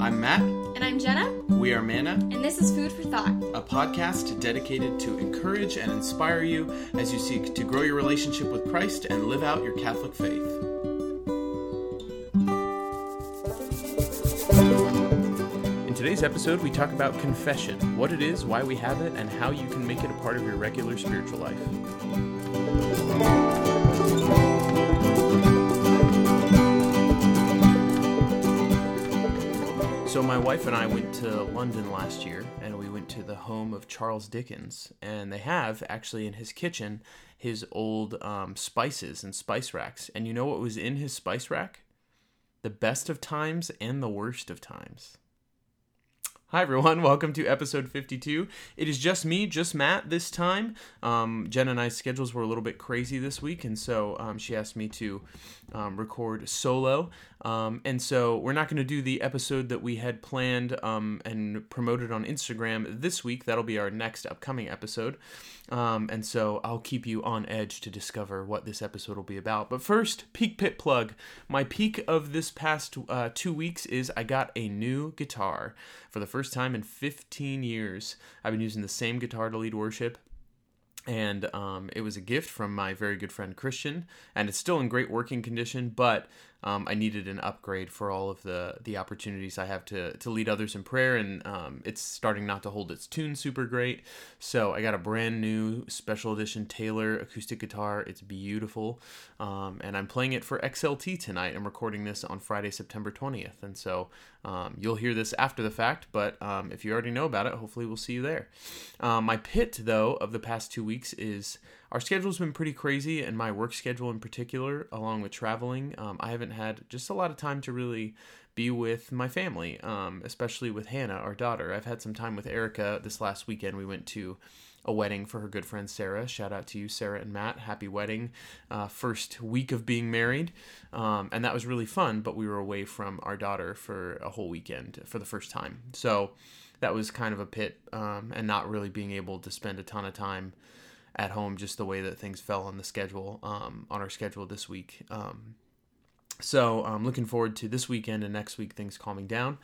I'm Matt. And I'm Jenna, We are Manna, and this is Food for Thought. a podcast dedicated to encourage and inspire you as you seek to grow your relationship with Christ and live out your Catholic faith. In today's episode, we talk about confession what it is, why we have it, and how you can make it a part of your regular spiritual life. So, my wife and I went to London last year, and we went to the home of Charles Dickens. And they have, actually, in his kitchen, his old um, spices and spice racks. And you know what was in his spice rack? The best of times and the worst of times. Hi, everyone. Welcome to episode 52. It is just me, just Matt this time. Um, Jen and I's schedules were a little bit crazy this week, and so um, she asked me to um, record solo. Um, and so we're not going to do the episode that we had planned um, and promoted on Instagram this week. That'll be our next upcoming episode. Um, and so I'll keep you on edge to discover what this episode will be about. But first, Peak Pit plug. My peak of this past uh, two weeks is I got a new guitar for the first time in 15 years. I've been using the same guitar to lead worship and um, it was a gift from my very good friend Christian, and it's still in great working condition. But um, I needed an upgrade for all of the the opportunities I have to to lead others in prayer, and um, it's starting not to hold its tune super great. So I got a brand new special edition Taylor acoustic guitar. It's beautiful, um, and I'm playing it for XLT tonight. I'm recording this on Friday, September 20th, and so um, you'll hear this after the fact. But um, if you already know about it, hopefully we'll see you there. Um, my pit though of the past two weeks is our schedule's been pretty crazy, and my work schedule in particular, along with traveling. Um, I haven't had just a lot of time to really be with my family, um, especially with Hannah, our daughter. I've had some time with Erica this last weekend. We went to a wedding for her good friend Sarah. Shout out to you, Sarah and Matt. Happy wedding. Uh, first week of being married. Um, and that was really fun, but we were away from our daughter for a whole weekend for the first time. So that was kind of a pit um, and not really being able to spend a ton of time at home just the way that things fell on the schedule um, on our schedule this week. Um, so i'm looking forward to this weekend and next week things calming down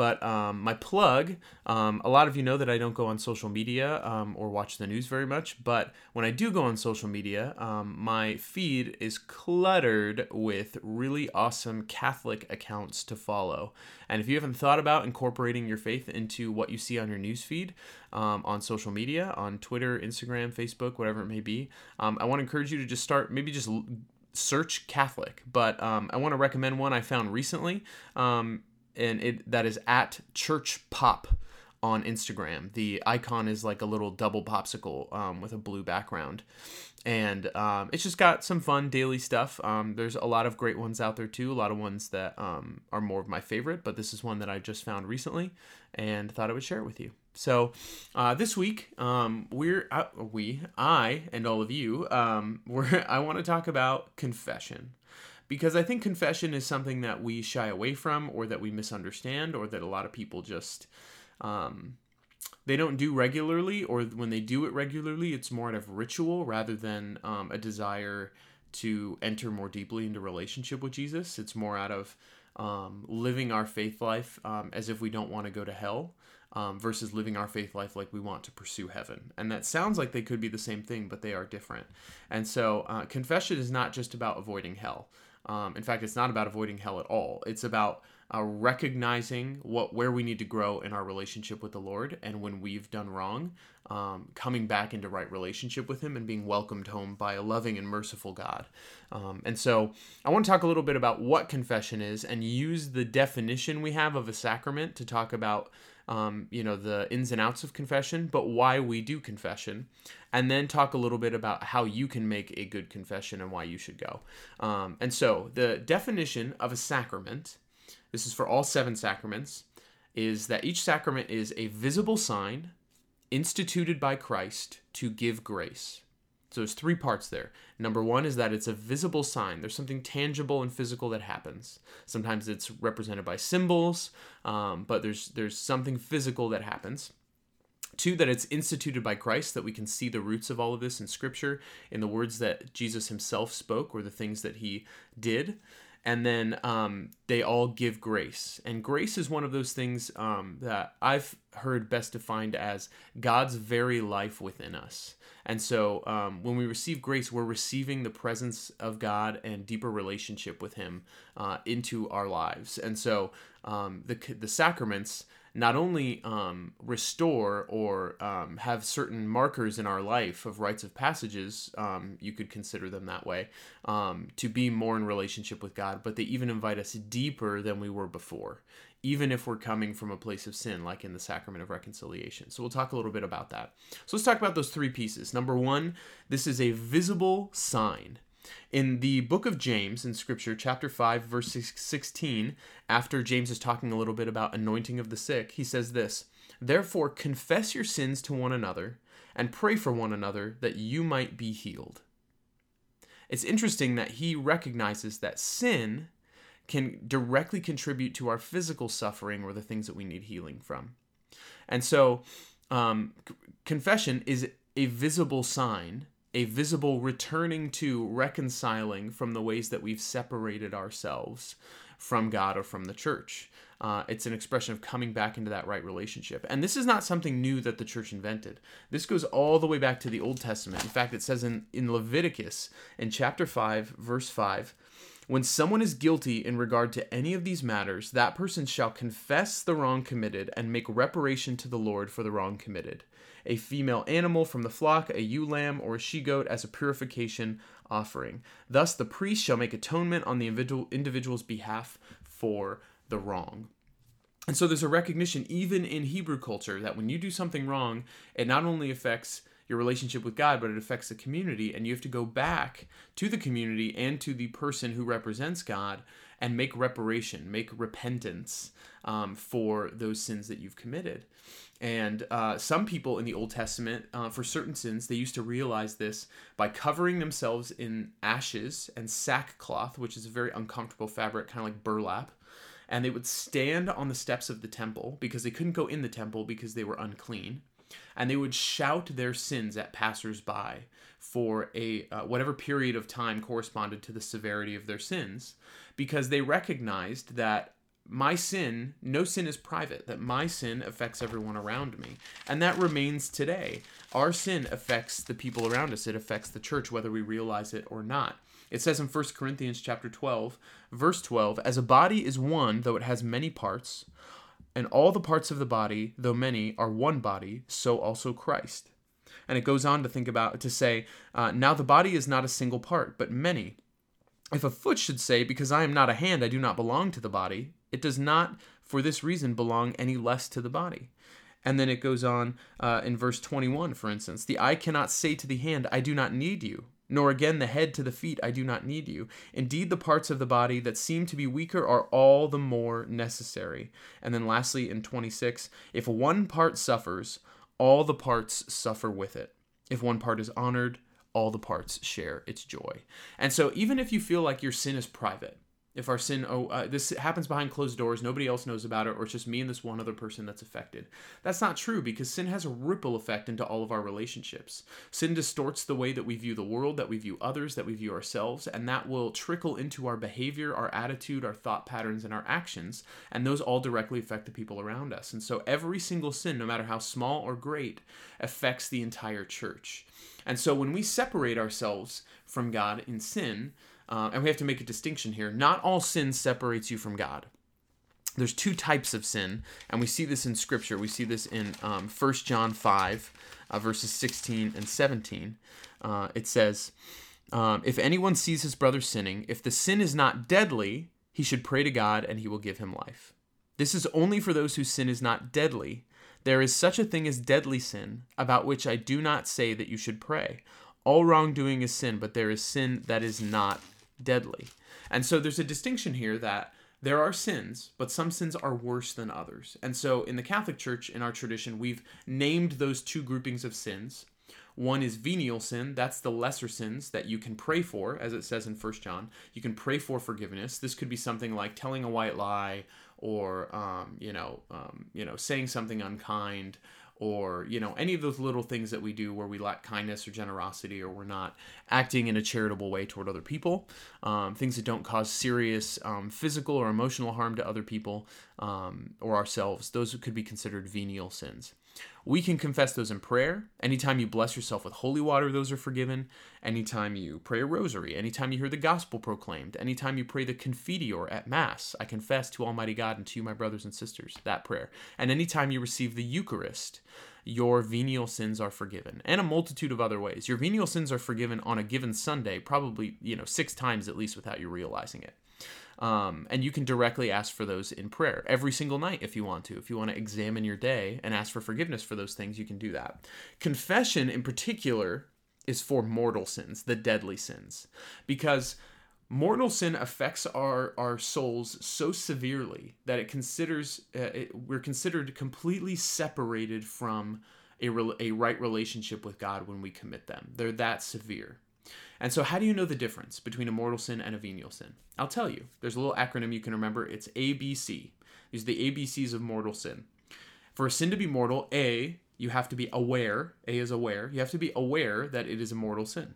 but um, my plug um, a lot of you know that i don't go on social media um, or watch the news very much but when i do go on social media um, my feed is cluttered with really awesome catholic accounts to follow. And if you haven't thought about incorporating your faith into what you see on your news feed um, on social media on twitter instagram facebook whatever it may be um, i want to encourage you to just start maybe just search Catholic, but um, I want to recommend one I found recently, um, and it that is at Church Pop on Instagram. The icon is like a little double popsicle um, with a blue background, and um, it's just got some fun daily stuff. Um, there's a lot of great ones out there too. A lot of ones that um, are more of my favorite, but this is one that I just found recently, and thought I would share it with you. So uh, this week, um, we're uh, we I and all of you, um, we're I want to talk about confession because I think confession is something that we shy away from, or that we misunderstand, or that a lot of people just um, they don't do regularly, or when they do it regularly, it's more out of ritual rather than um, a desire to enter more deeply into relationship with Jesus. It's more out of um, living our faith life um, as if we don't want to go to hell. Um, versus living our faith life like we want to pursue heaven. And that sounds like they could be the same thing, but they are different. And so, uh, confession is not just about avoiding hell. Um, in fact, it's not about avoiding hell at all. It's about uh, recognizing what where we need to grow in our relationship with the Lord, and when we've done wrong, um, coming back into right relationship with Him and being welcomed home by a loving and merciful God. Um, and so, I want to talk a little bit about what confession is, and use the definition we have of a sacrament to talk about. Um, you know the ins and outs of confession, but why we do confession, and then talk a little bit about how you can make a good confession and why you should go. Um, and so, the definition of a sacrament this is for all seven sacraments, is that each sacrament is a visible sign instituted by Christ to give grace. So there's three parts there. Number one is that it's a visible sign. There's something tangible and physical that happens. Sometimes it's represented by symbols, um, but there's there's something physical that happens. Two, that it's instituted by Christ, that we can see the roots of all of this in Scripture, in the words that Jesus himself spoke, or the things that he did. And then um, they all give grace. And grace is one of those things um, that I've heard best defined as God's very life within us. And so um, when we receive grace, we're receiving the presence of God and deeper relationship with Him uh, into our lives. And so um, the, the sacraments not only um, restore or um, have certain markers in our life of rites of passages, um, you could consider them that way, um, to be more in relationship with God, but they even invite us deeper than we were before, even if we're coming from a place of sin, like in the sacrament of reconciliation. So we'll talk a little bit about that. So let's talk about those three pieces. Number one, this is a visible sign. In the book of James in Scripture, chapter 5, verse 16, after James is talking a little bit about anointing of the sick, he says this Therefore, confess your sins to one another and pray for one another that you might be healed. It's interesting that he recognizes that sin can directly contribute to our physical suffering or the things that we need healing from. And so, um, confession is a visible sign a visible returning to reconciling from the ways that we've separated ourselves from God or from the church. Uh, it's an expression of coming back into that right relationship. And this is not something new that the church invented. This goes all the way back to the Old Testament. In fact, it says in, in Leviticus, in chapter 5, verse 5, when someone is guilty in regard to any of these matters, that person shall confess the wrong committed and make reparation to the Lord for the wrong committed a female animal from the flock, a ewe lamb, or a she goat as a purification offering. Thus, the priest shall make atonement on the individual's behalf for the wrong. And so there's a recognition, even in Hebrew culture, that when you do something wrong, it not only affects your relationship with God, but it affects the community. And you have to go back to the community and to the person who represents God and make reparation, make repentance um, for those sins that you've committed. And uh, some people in the Old Testament, uh, for certain sins, they used to realize this by covering themselves in ashes and sackcloth, which is a very uncomfortable fabric, kind of like burlap. And they would stand on the steps of the temple because they couldn't go in the temple because they were unclean. And they would shout their sins at passersby for a uh, whatever period of time corresponded to the severity of their sins, because they recognized that my sin, no sin is private, that my sin affects everyone around me. And that remains today. Our sin affects the people around us. It affects the church, whether we realize it or not. It says in 1 Corinthians chapter 12, verse 12, as a body is one, though it has many parts, and all the parts of the body, though many, are one body, so also Christ. And it goes on to think about, to say, uh, now the body is not a single part, but many. If a foot should say, Because I am not a hand, I do not belong to the body, it does not, for this reason, belong any less to the body. And then it goes on uh, in verse 21, for instance The eye cannot say to the hand, I do not need you, nor again the head to the feet, I do not need you. Indeed, the parts of the body that seem to be weaker are all the more necessary. And then lastly, in 26, if one part suffers, all the parts suffer with it. If one part is honored, all the parts share its joy. And so, even if you feel like your sin is private, if our sin oh uh, this happens behind closed doors nobody else knows about it or it's just me and this one other person that's affected. That's not true because sin has a ripple effect into all of our relationships. Sin distorts the way that we view the world that we view others that we view ourselves and that will trickle into our behavior our attitude our thought patterns and our actions and those all directly affect the people around us. And so every single sin no matter how small or great affects the entire church. And so when we separate ourselves from god in sin uh, and we have to make a distinction here. Not all sin separates you from God. There's two types of sin, and we see this in Scripture. We see this in um, 1 John 5, uh, verses 16 and 17. Uh, it says, um, If anyone sees his brother sinning, if the sin is not deadly, he should pray to God and he will give him life. This is only for those whose sin is not deadly. There is such a thing as deadly sin, about which I do not say that you should pray. All wrongdoing is sin, but there is sin that is not deadly. And so there's a distinction here that there are sins, but some sins are worse than others. And so in the Catholic Church, in our tradition, we've named those two groupings of sins. One is venial sin, that's the lesser sins that you can pray for, as it says in First John. You can pray for forgiveness. This could be something like telling a white lie, or um, you know, um, you know, saying something unkind, or you know any of those little things that we do where we lack kindness or generosity or we're not acting in a charitable way toward other people um, things that don't cause serious um, physical or emotional harm to other people um, or ourselves those could be considered venial sins we can confess those in prayer. Anytime you bless yourself with holy water, those are forgiven. Anytime you pray a rosary, anytime you hear the gospel proclaimed, anytime you pray the Confiteor at Mass, I confess to Almighty God and to you, my brothers and sisters, that prayer. And anytime you receive the Eucharist, your venial sins are forgiven. And a multitude of other ways. Your venial sins are forgiven on a given Sunday, probably, you know, six times at least without you realizing it. Um, and you can directly ask for those in prayer every single night if you want to. If you want to examine your day and ask for forgiveness for those things, you can do that. Confession, in particular, is for mortal sins, the deadly sins, because mortal sin affects our our souls so severely that it considers uh, it, we're considered completely separated from a, a right relationship with God when we commit them. They're that severe. And so, how do you know the difference between a mortal sin and a venial sin? I'll tell you. There's a little acronym you can remember. It's ABC. These are the ABCs of mortal sin. For a sin to be mortal, A, you have to be aware. A is aware. You have to be aware that it is a mortal sin.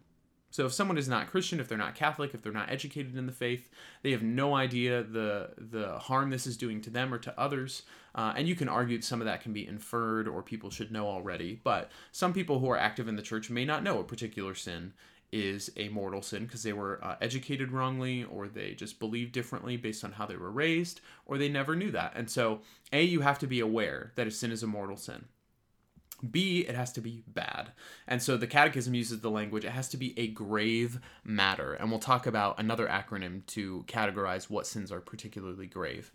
So if someone is not Christian, if they're not Catholic, if they're not educated in the faith, they have no idea the the harm this is doing to them or to others. Uh, and you can argue some of that can be inferred or people should know already. But some people who are active in the church may not know a particular sin is a mortal sin because they were uh, educated wrongly or they just believed differently based on how they were raised or they never knew that. And so, A, you have to be aware that a sin is a mortal sin. B, it has to be bad. And so the Catechism uses the language, it has to be a grave matter. And we'll talk about another acronym to categorize what sins are particularly grave.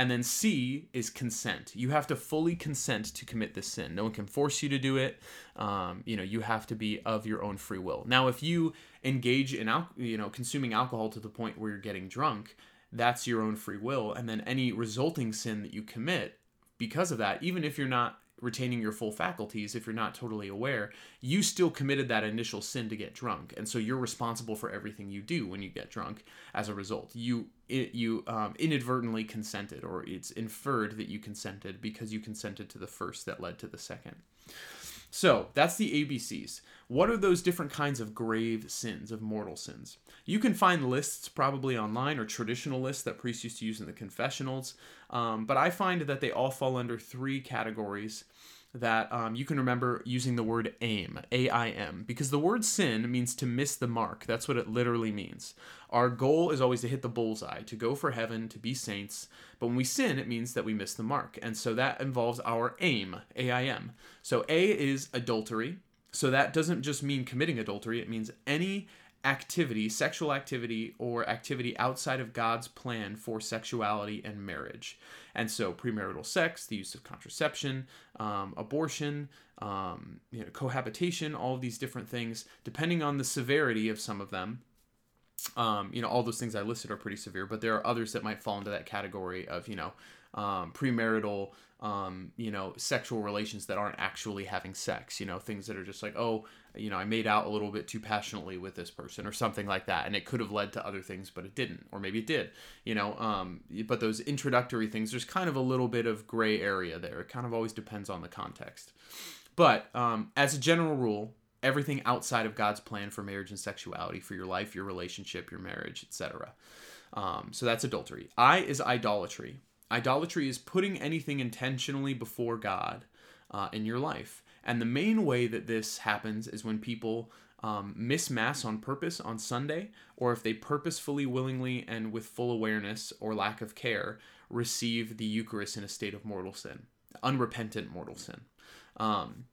And then C is consent. You have to fully consent to commit this sin. No one can force you to do it. Um, you know, you have to be of your own free will. Now, if you engage in, al- you know, consuming alcohol to the point where you're getting drunk, that's your own free will. And then any resulting sin that you commit because of that, even if you're not retaining your full faculties if you're not totally aware you still committed that initial sin to get drunk and so you're responsible for everything you do when you get drunk as a result you it, you um, inadvertently consented or it's inferred that you consented because you consented to the first that led to the second so that's the ABCs. What are those different kinds of grave sins, of mortal sins? You can find lists probably online or traditional lists that priests used to use in the confessionals, um, but I find that they all fall under three categories that um, you can remember using the word aim, A I M, because the word sin means to miss the mark. That's what it literally means. Our goal is always to hit the bullseye, to go for heaven, to be saints. But when we sin, it means that we miss the mark. And so that involves our aim, A I M. So A is adultery. So that doesn't just mean committing adultery, it means any activity, sexual activity, or activity outside of God's plan for sexuality and marriage. And so, premarital sex, the use of contraception, um, abortion, um, you know, cohabitation, all of these different things, depending on the severity of some of them. Um, you know, all those things I listed are pretty severe, but there are others that might fall into that category of, you know, um, premarital, um, you know, sexual relations that aren't actually having sex, you know, things that are just like, oh, you know, I made out a little bit too passionately with this person or something like that. And it could have led to other things, but it didn't. Or maybe it did, you know. Um, but those introductory things, there's kind of a little bit of gray area there. It kind of always depends on the context. But um, as a general rule, everything outside of God's plan for marriage and sexuality, for your life, your relationship, your marriage, etc. Um, so that's adultery. I is idolatry. Idolatry is putting anything intentionally before God uh, in your life. And the main way that this happens is when people um, miss Mass on purpose on Sunday, or if they purposefully, willingly, and with full awareness or lack of care receive the Eucharist in a state of mortal sin, unrepentant mortal sin. Um,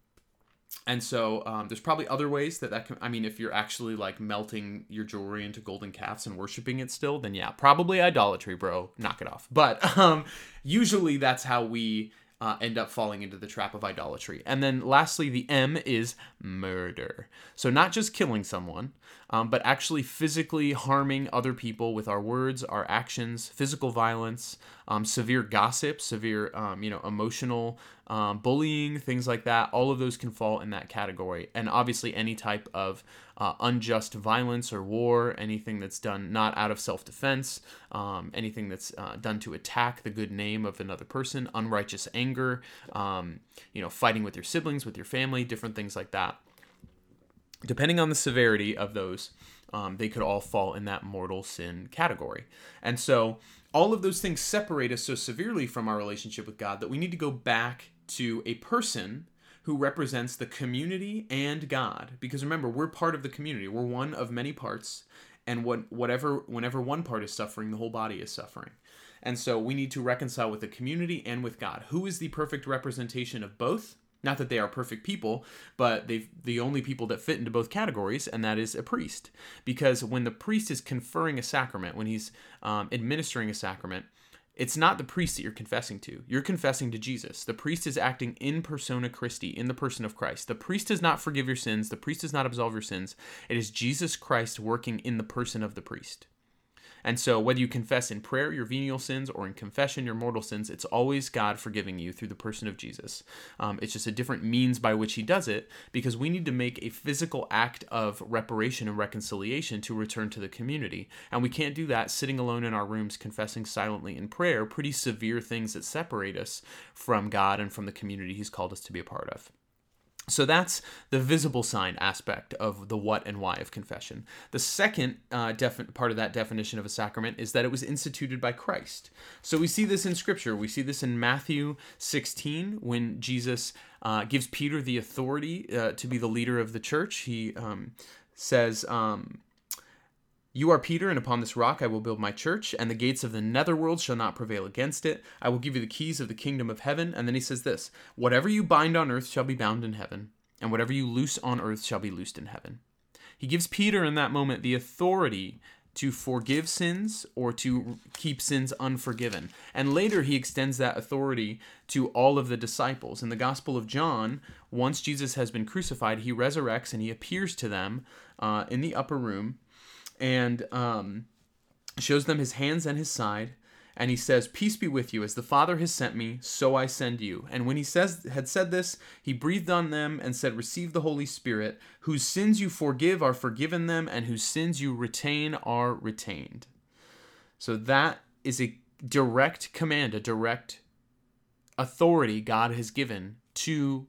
and so um, there's probably other ways that that can i mean if you're actually like melting your jewelry into golden calves and worshiping it still then yeah probably idolatry bro. Knock it off. But um, usually that's how we uh, end up falling into the trap of idolatry. And then lastly, the M is murder. So, not just killing someone, um, but actually physically harming other people with our words, our actions, physical violence, um, severe gossip, severe, um, you know, emotional um, bullying, things like that. All of those can fall in that category. And obviously, any type of uh, unjust violence or war, anything that's done not out of self defense, um, anything that's uh, done to attack the good name of another person, unrighteous anger, um, you know, fighting with your siblings, with your family, different things like that. Depending on the severity of those, um, they could all fall in that mortal sin category. And so, all of those things separate us so severely from our relationship with God that we need to go back to a person who represents the community and God. Because remember, we're part of the community. We're one of many parts, and what whatever whenever one part is suffering, the whole body is suffering. And so we need to reconcile with the community and with God. Who is the perfect representation of both? Not that they are perfect people, but they've the only people that fit into both categories, and that is a priest. Because when the priest is conferring a sacrament, when he's um, administering a sacrament, it's not the priest that you're confessing to. You're confessing to Jesus. The priest is acting in persona Christi, in the person of Christ. The priest does not forgive your sins. The priest does not absolve your sins. It is Jesus Christ working in the person of the priest. And so, whether you confess in prayer your venial sins or in confession your mortal sins, it's always God forgiving you through the person of Jesus. Um, it's just a different means by which He does it because we need to make a physical act of reparation and reconciliation to return to the community. And we can't do that sitting alone in our rooms confessing silently in prayer pretty severe things that separate us from God and from the community He's called us to be a part of. So that's the visible sign aspect of the what and why of confession. The second uh, defi- part of that definition of a sacrament is that it was instituted by Christ. So we see this in Scripture. We see this in Matthew 16 when Jesus uh, gives Peter the authority uh, to be the leader of the church. He um, says, um, you are Peter, and upon this rock I will build my church, and the gates of the netherworld shall not prevail against it. I will give you the keys of the kingdom of heaven. And then he says this Whatever you bind on earth shall be bound in heaven, and whatever you loose on earth shall be loosed in heaven. He gives Peter in that moment the authority to forgive sins or to keep sins unforgiven. And later he extends that authority to all of the disciples. In the Gospel of John, once Jesus has been crucified, he resurrects and he appears to them uh, in the upper room and um, shows them his hands and his side. And he says, Peace be with you. As the Father has sent me, so I send you. And when he says had said this, he breathed on them and said, Receive the Holy Spirit, whose sins you forgive are forgiven them, and whose sins you retain are retained. So that is a direct command, a direct authority God has given to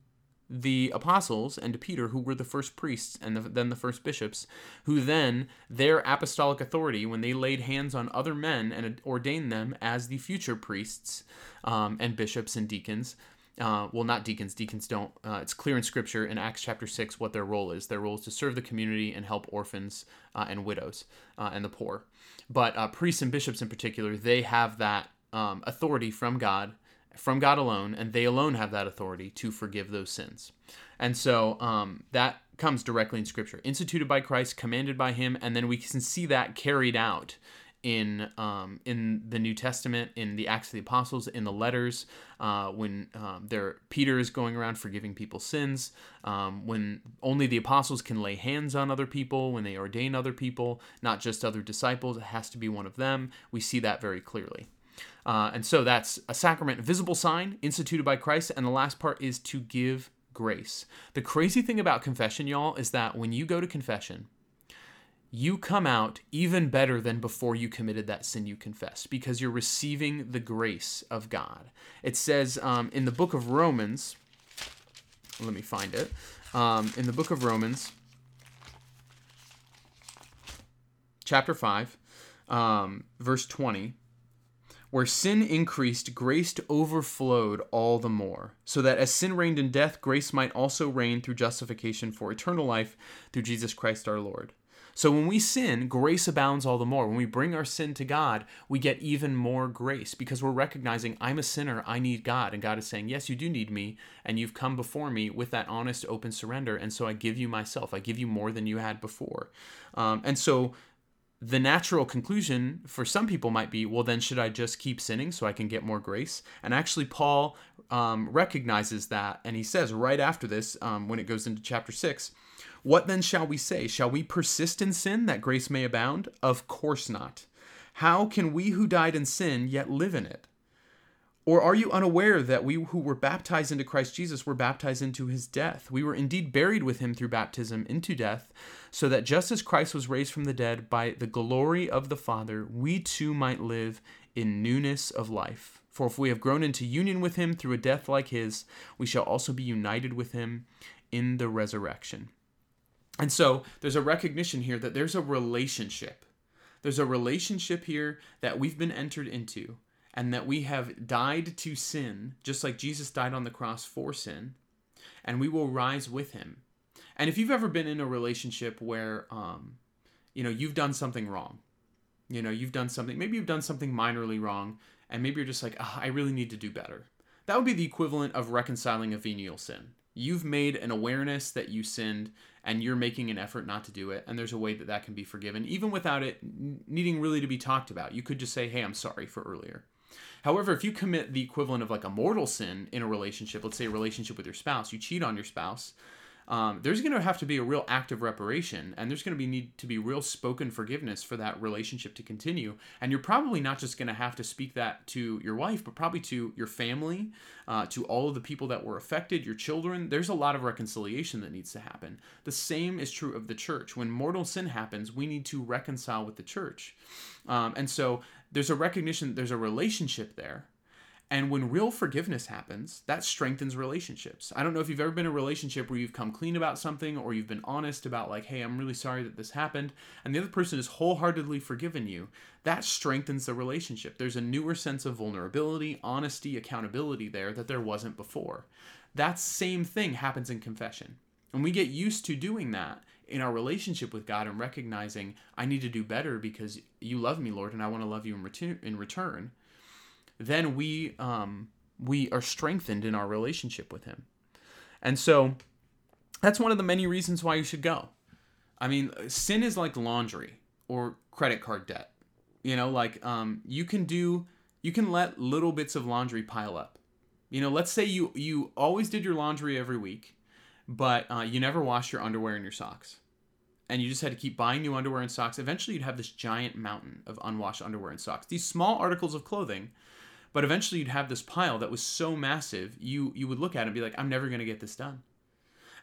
the apostles and Peter, who were the first priests and the, then the first bishops, who then, their apostolic authority, when they laid hands on other men and ordained them as the future priests um, and bishops and deacons, uh, well, not deacons, deacons don't. Uh, it's clear in Scripture in Acts chapter 6 what their role is. Their role is to serve the community and help orphans uh, and widows uh, and the poor. But uh, priests and bishops in particular, they have that um, authority from God from God alone, and they alone have that authority to forgive those sins. And so um, that comes directly in Scripture, instituted by Christ, commanded by Him, and then we can see that carried out in um, in the New Testament, in the Acts of the Apostles, in the letters, uh, when um, there Peter is going around forgiving people's sins, um, when only the apostles can lay hands on other people, when they ordain other people, not just other disciples, it has to be one of them. We see that very clearly. Uh, and so that's a sacrament, visible sign instituted by Christ. And the last part is to give grace. The crazy thing about confession, y'all, is that when you go to confession, you come out even better than before you committed that sin you confessed because you're receiving the grace of God. It says um, in the book of Romans, let me find it. Um, in the book of Romans, chapter 5, um, verse 20, where sin increased, grace overflowed all the more, so that as sin reigned in death, grace might also reign through justification for eternal life through Jesus Christ our Lord. So when we sin, grace abounds all the more. When we bring our sin to God, we get even more grace because we're recognizing I'm a sinner, I need God. And God is saying, Yes, you do need me, and you've come before me with that honest, open surrender. And so I give you myself, I give you more than you had before. Um, and so the natural conclusion for some people might be, well, then should I just keep sinning so I can get more grace? And actually, Paul um, recognizes that, and he says right after this, um, when it goes into chapter 6, what then shall we say? Shall we persist in sin that grace may abound? Of course not. How can we who died in sin yet live in it? Or are you unaware that we who were baptized into Christ Jesus were baptized into his death? We were indeed buried with him through baptism into death, so that just as Christ was raised from the dead by the glory of the Father, we too might live in newness of life. For if we have grown into union with him through a death like his, we shall also be united with him in the resurrection. And so there's a recognition here that there's a relationship. There's a relationship here that we've been entered into and that we have died to sin, just like Jesus died on the cross for sin, and we will rise with him. And if you've ever been in a relationship where, um, you know, you've done something wrong, you know, you've done something, maybe you've done something minorly wrong, and maybe you're just like, oh, I really need to do better. That would be the equivalent of reconciling a venial sin. You've made an awareness that you sinned, and you're making an effort not to do it, and there's a way that that can be forgiven, even without it needing really to be talked about. You could just say, hey, I'm sorry for earlier. However, if you commit the equivalent of like a mortal sin in a relationship, let's say a relationship with your spouse, you cheat on your spouse, um, there's going to have to be a real act of reparation and there's going to be need to be real spoken forgiveness for that relationship to continue. And you're probably not just going to have to speak that to your wife but probably to your family uh, to all of the people that were affected your children. There's a lot of reconciliation that needs to happen. The same is true of the church. When mortal sin happens we need to reconcile with the church. Um, and so there's a recognition there's a relationship there and when real forgiveness happens, that strengthens relationships. I don't know if you've ever been in a relationship where you've come clean about something or you've been honest about, like, hey, I'm really sorry that this happened, and the other person is wholeheartedly forgiven you. That strengthens the relationship. There's a newer sense of vulnerability, honesty, accountability there that there wasn't before. That same thing happens in confession. And we get used to doing that in our relationship with God and recognizing, I need to do better because you love me, Lord, and I want to love you in return. In return then we um, we are strengthened in our relationship with Him. And so that's one of the many reasons why you should go. I mean, sin is like laundry or credit card debt. You know, like um, you can do you can let little bits of laundry pile up. You know, let's say you you always did your laundry every week, but uh, you never washed your underwear and your socks and you just had to keep buying new underwear and socks, eventually you'd have this giant mountain of unwashed underwear and socks. These small articles of clothing but eventually you'd have this pile that was so massive, you you would look at it and be like, I'm never going to get this done.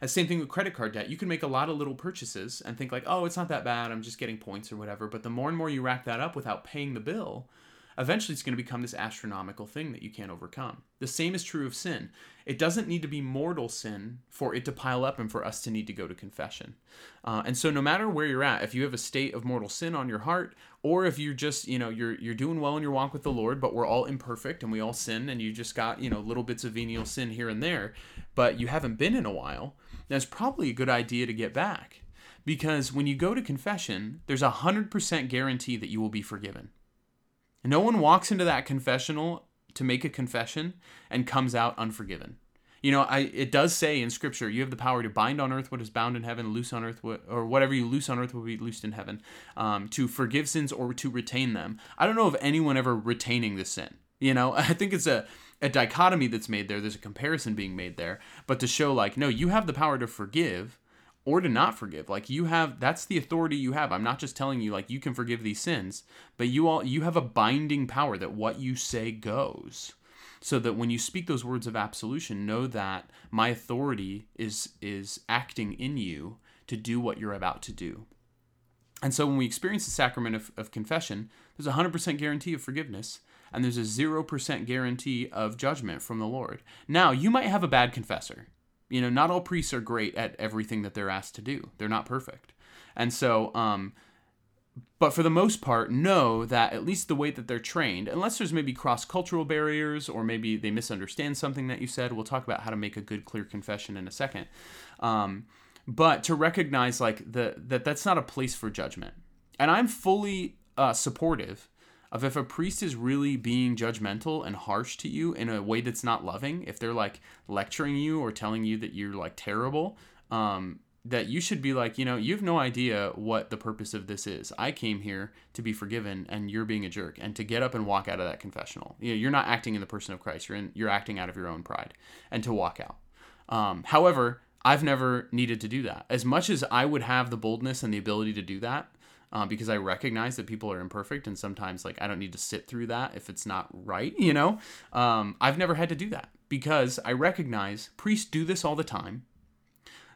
And same thing with credit card debt. You can make a lot of little purchases and think like, oh, it's not that bad. I'm just getting points or whatever. But the more and more you rack that up without paying the bill, eventually it's going to become this astronomical thing that you can't overcome. The same is true of sin. It doesn't need to be mortal sin for it to pile up and for us to need to go to confession. Uh, and so, no matter where you're at, if you have a state of mortal sin on your heart, or if you're just, you know, you're you're doing well in your walk with the Lord, but we're all imperfect and we all sin, and you just got, you know, little bits of venial sin here and there, but you haven't been in a while, then it's probably a good idea to get back. Because when you go to confession, there's a 100% guarantee that you will be forgiven. No one walks into that confessional to make a confession and comes out unforgiven. You know, I it does say in scripture, you have the power to bind on earth what is bound in heaven, loose on earth what, or whatever you loose on earth will be loosed in heaven, um, to forgive sins or to retain them. I don't know of anyone ever retaining the sin. You know, I think it's a a dichotomy that's made there. There's a comparison being made there, but to show like, no, you have the power to forgive, or to not forgive. Like you have that's the authority you have. I'm not just telling you like you can forgive these sins, but you all you have a binding power that what you say goes. So that when you speak those words of absolution, know that my authority is is acting in you to do what you're about to do. And so when we experience the sacrament of, of confession, there's a 100% guarantee of forgiveness and there's a 0% guarantee of judgment from the Lord. Now, you might have a bad confessor you know, not all priests are great at everything that they're asked to do. They're not perfect. And so, um, but for the most part, know that at least the way that they're trained, unless there's maybe cross cultural barriers or maybe they misunderstand something that you said, we'll talk about how to make a good, clear confession in a second. Um, but to recognize like the that that's not a place for judgment, and I'm fully uh, supportive of if a priest is really being judgmental and harsh to you in a way that's not loving, if they're like lecturing you or telling you that you're like terrible, um, that you should be like, you know, you have no idea what the purpose of this is. I came here to be forgiven, and you're being a jerk, and to get up and walk out of that confessional. You know, you're not acting in the person of Christ. You're in, you're acting out of your own pride, and to walk out. Um, however, I've never needed to do that. As much as I would have the boldness and the ability to do that, Uh, because I recognize that people are imperfect and sometimes like I don't need to sit through that if it's not right, you know. Um, I've never had to do that because I recognize priests do this all the time.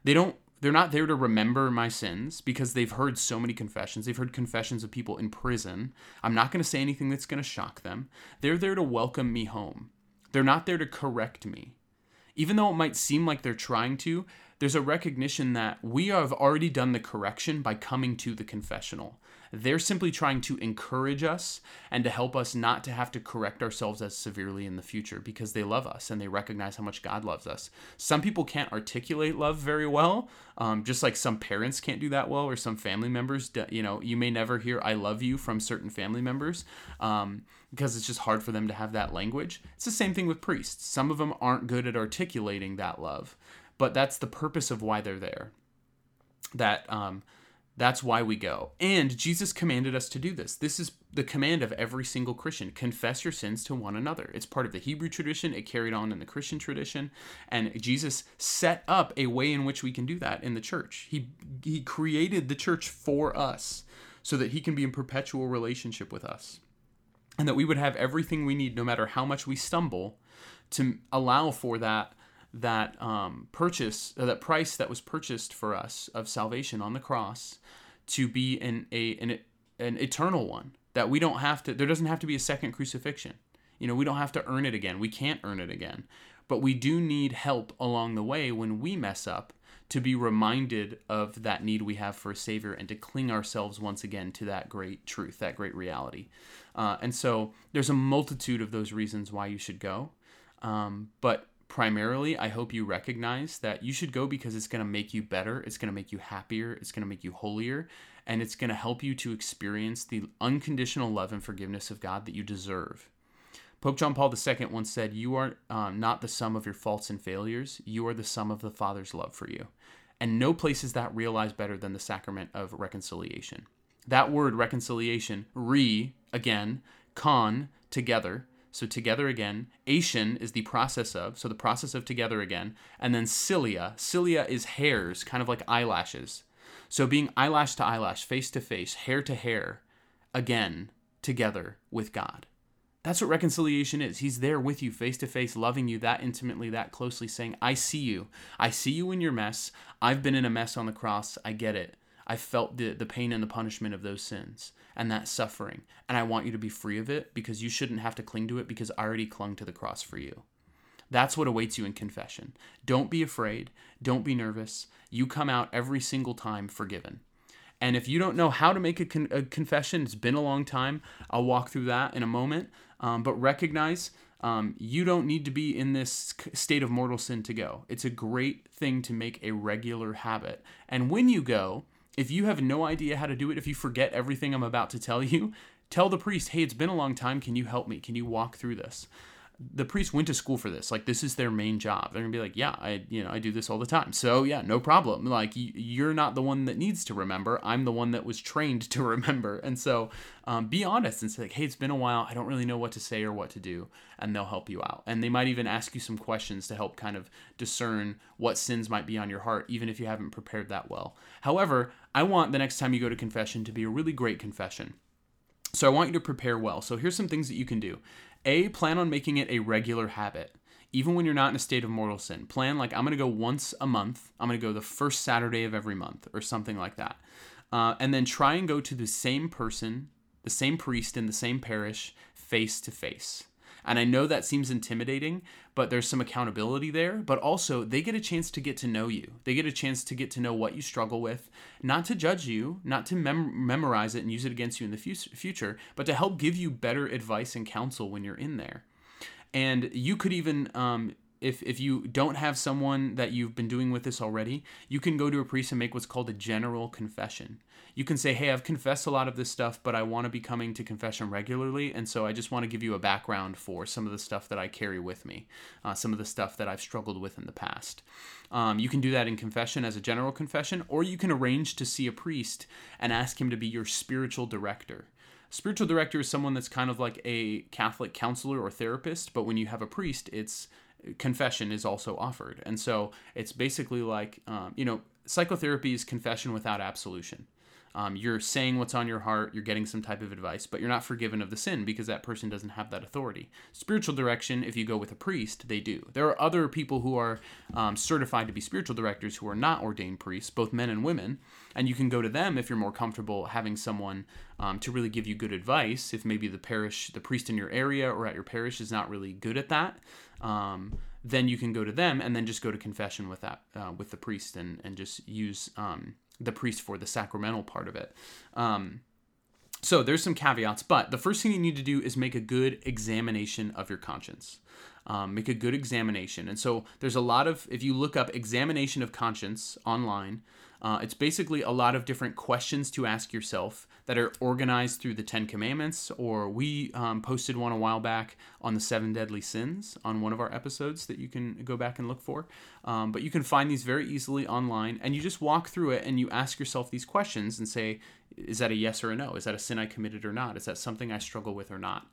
They don't they're not there to remember my sins because they've heard so many confessions. They've heard confessions of people in prison. I'm not going to say anything that's going to shock them. They're there to welcome me home. They're not there to correct me. Even though it might seem like they're trying to, there's a recognition that we have already done the correction by coming to the confessional. They're simply trying to encourage us and to help us not to have to correct ourselves as severely in the future because they love us and they recognize how much God loves us. Some people can't articulate love very well, um, just like some parents can't do that well or some family members. You know, you may never hear "I love you" from certain family members um, because it's just hard for them to have that language. It's the same thing with priests. Some of them aren't good at articulating that love, but that's the purpose of why they're there. That um, that's why we go. And Jesus commanded us to do this. This is the command of every single Christian confess your sins to one another. It's part of the Hebrew tradition, it carried on in the Christian tradition. And Jesus set up a way in which we can do that in the church. He, he created the church for us so that he can be in perpetual relationship with us. And that we would have everything we need, no matter how much we stumble, to allow for that that um, purchase, uh, that price that was purchased for us of salvation on the cross, to be an a an, an eternal one. That we don't have to. There doesn't have to be a second crucifixion. You know, we don't have to earn it again. We can't earn it again. But we do need help along the way when we mess up to be reminded of that need we have for a Savior and to cling ourselves once again to that great truth, that great reality. Uh, and so there's a multitude of those reasons why you should go. Um, but primarily, I hope you recognize that you should go because it's going to make you better, it's going to make you happier, it's going to make you holier, and it's going to help you to experience the unconditional love and forgiveness of God that you deserve. Pope John Paul II once said, You are um, not the sum of your faults and failures, you are the sum of the Father's love for you. And no place is that realized better than the sacrament of reconciliation. That word, reconciliation, re, again, con, together, so together again. Ation is the process of, so the process of together again. And then cilia. Cilia is hairs, kind of like eyelashes. So being eyelash to eyelash, face to face, hair to hair, again, together with God. That's what reconciliation is. He's there with you, face to face, loving you that intimately, that closely, saying, I see you. I see you in your mess. I've been in a mess on the cross. I get it. I felt the, the pain and the punishment of those sins and that suffering. And I want you to be free of it because you shouldn't have to cling to it because I already clung to the cross for you. That's what awaits you in confession. Don't be afraid. Don't be nervous. You come out every single time forgiven. And if you don't know how to make a, con- a confession, it's been a long time. I'll walk through that in a moment. Um, but recognize um, you don't need to be in this state of mortal sin to go. It's a great thing to make a regular habit. And when you go, if you have no idea how to do it, if you forget everything I'm about to tell you, tell the priest, hey, it's been a long time. Can you help me? Can you walk through this? the priest went to school for this. Like this is their main job. They're gonna be like, yeah, I you know I do this all the time. So yeah, no problem. Like you're not the one that needs to remember. I'm the one that was trained to remember. And so um, be honest and say like, hey, it's been a while. I don't really know what to say or what to do, and they'll help you out. And they might even ask you some questions to help kind of discern what sins might be on your heart, even if you haven't prepared that well. However, I want the next time you go to confession to be a really great confession. So I want you to prepare well. So here's some things that you can do. A, plan on making it a regular habit. Even when you're not in a state of mortal sin, plan like I'm going to go once a month. I'm going to go the first Saturday of every month or something like that. Uh, and then try and go to the same person, the same priest in the same parish face to face. And I know that seems intimidating, but there's some accountability there. But also, they get a chance to get to know you. They get a chance to get to know what you struggle with, not to judge you, not to mem- memorize it and use it against you in the fu- future, but to help give you better advice and counsel when you're in there. And you could even um, if if you don't have someone that you've been doing with this already, you can go to a priest and make what's called a general confession. You can say, "Hey, I've confessed a lot of this stuff, but I want to be coming to confession regularly, and so I just want to give you a background for some of the stuff that I carry with me, uh, some of the stuff that I've struggled with in the past." Um, you can do that in confession as a general confession, or you can arrange to see a priest and ask him to be your spiritual director spiritual director is someone that's kind of like a Catholic counselor or therapist, but when you have a priest, it's confession is also offered. And so it's basically like, um, you know, psychotherapy is confession without absolution. Um, you're saying what's on your heart, you're getting some type of advice, but you're not forgiven of the sin because that person doesn't have that authority. Spiritual direction, if you go with a priest, they do. There are other people who are um, certified to be spiritual directors who are not ordained priests, both men and women, and you can go to them if you're more comfortable having someone um, to really give you good advice. If maybe the parish, the priest in your area or at your parish is not really good at that. Um, then you can go to them and then just go to confession with that uh, with the priest and and just use um, the priest for the sacramental part of it. Um, so there's some caveats, but the first thing you need to do is make a good examination of your conscience. Um, make a good examination. And so there's a lot of, if you look up examination of conscience online, uh, it's basically a lot of different questions to ask yourself that are organized through the Ten Commandments, or we um, posted one a while back on the seven deadly sins on one of our episodes that you can go back and look for. Um, but you can find these very easily online, and you just walk through it and you ask yourself these questions and say, is that a yes or a no? Is that a sin I committed or not? Is that something I struggle with or not?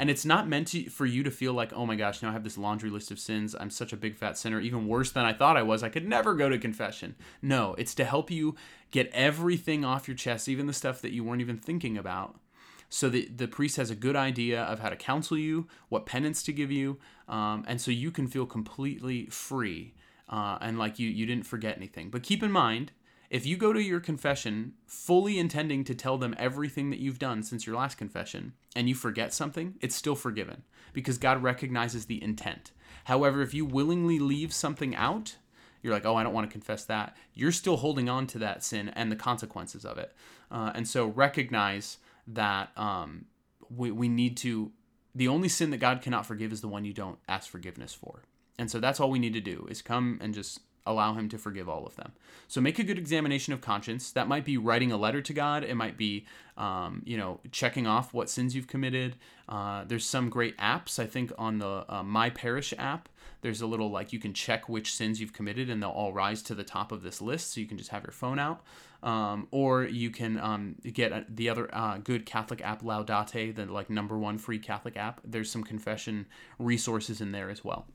And it's not meant to, for you to feel like, oh my gosh, now I have this laundry list of sins. I'm such a big fat sinner, even worse than I thought I was. I could never go to confession. No, it's to help you get everything off your chest, even the stuff that you weren't even thinking about. So that the priest has a good idea of how to counsel you, what penance to give you, um, and so you can feel completely free uh, and like you you didn't forget anything. But keep in mind, if you go to your confession fully intending to tell them everything that you've done since your last confession and you forget something, it's still forgiven because God recognizes the intent. However, if you willingly leave something out, you're like, oh, I don't want to confess that. You're still holding on to that sin and the consequences of it. Uh, and so recognize that um, we, we need to, the only sin that God cannot forgive is the one you don't ask forgiveness for. And so that's all we need to do is come and just allow him to forgive all of them. So make a good examination of conscience. That might be writing a letter to God. It might be, um, you know, checking off what sins you've committed. Uh, there's some great apps. I think on the uh, My Parish app, there's a little like you can check which sins you've committed, and they'll all rise to the top of this list. So you can just have your phone out. Um, or you can um, get the other uh, good Catholic app, Laudate, the like number one free Catholic app. There's some confession resources in there as well.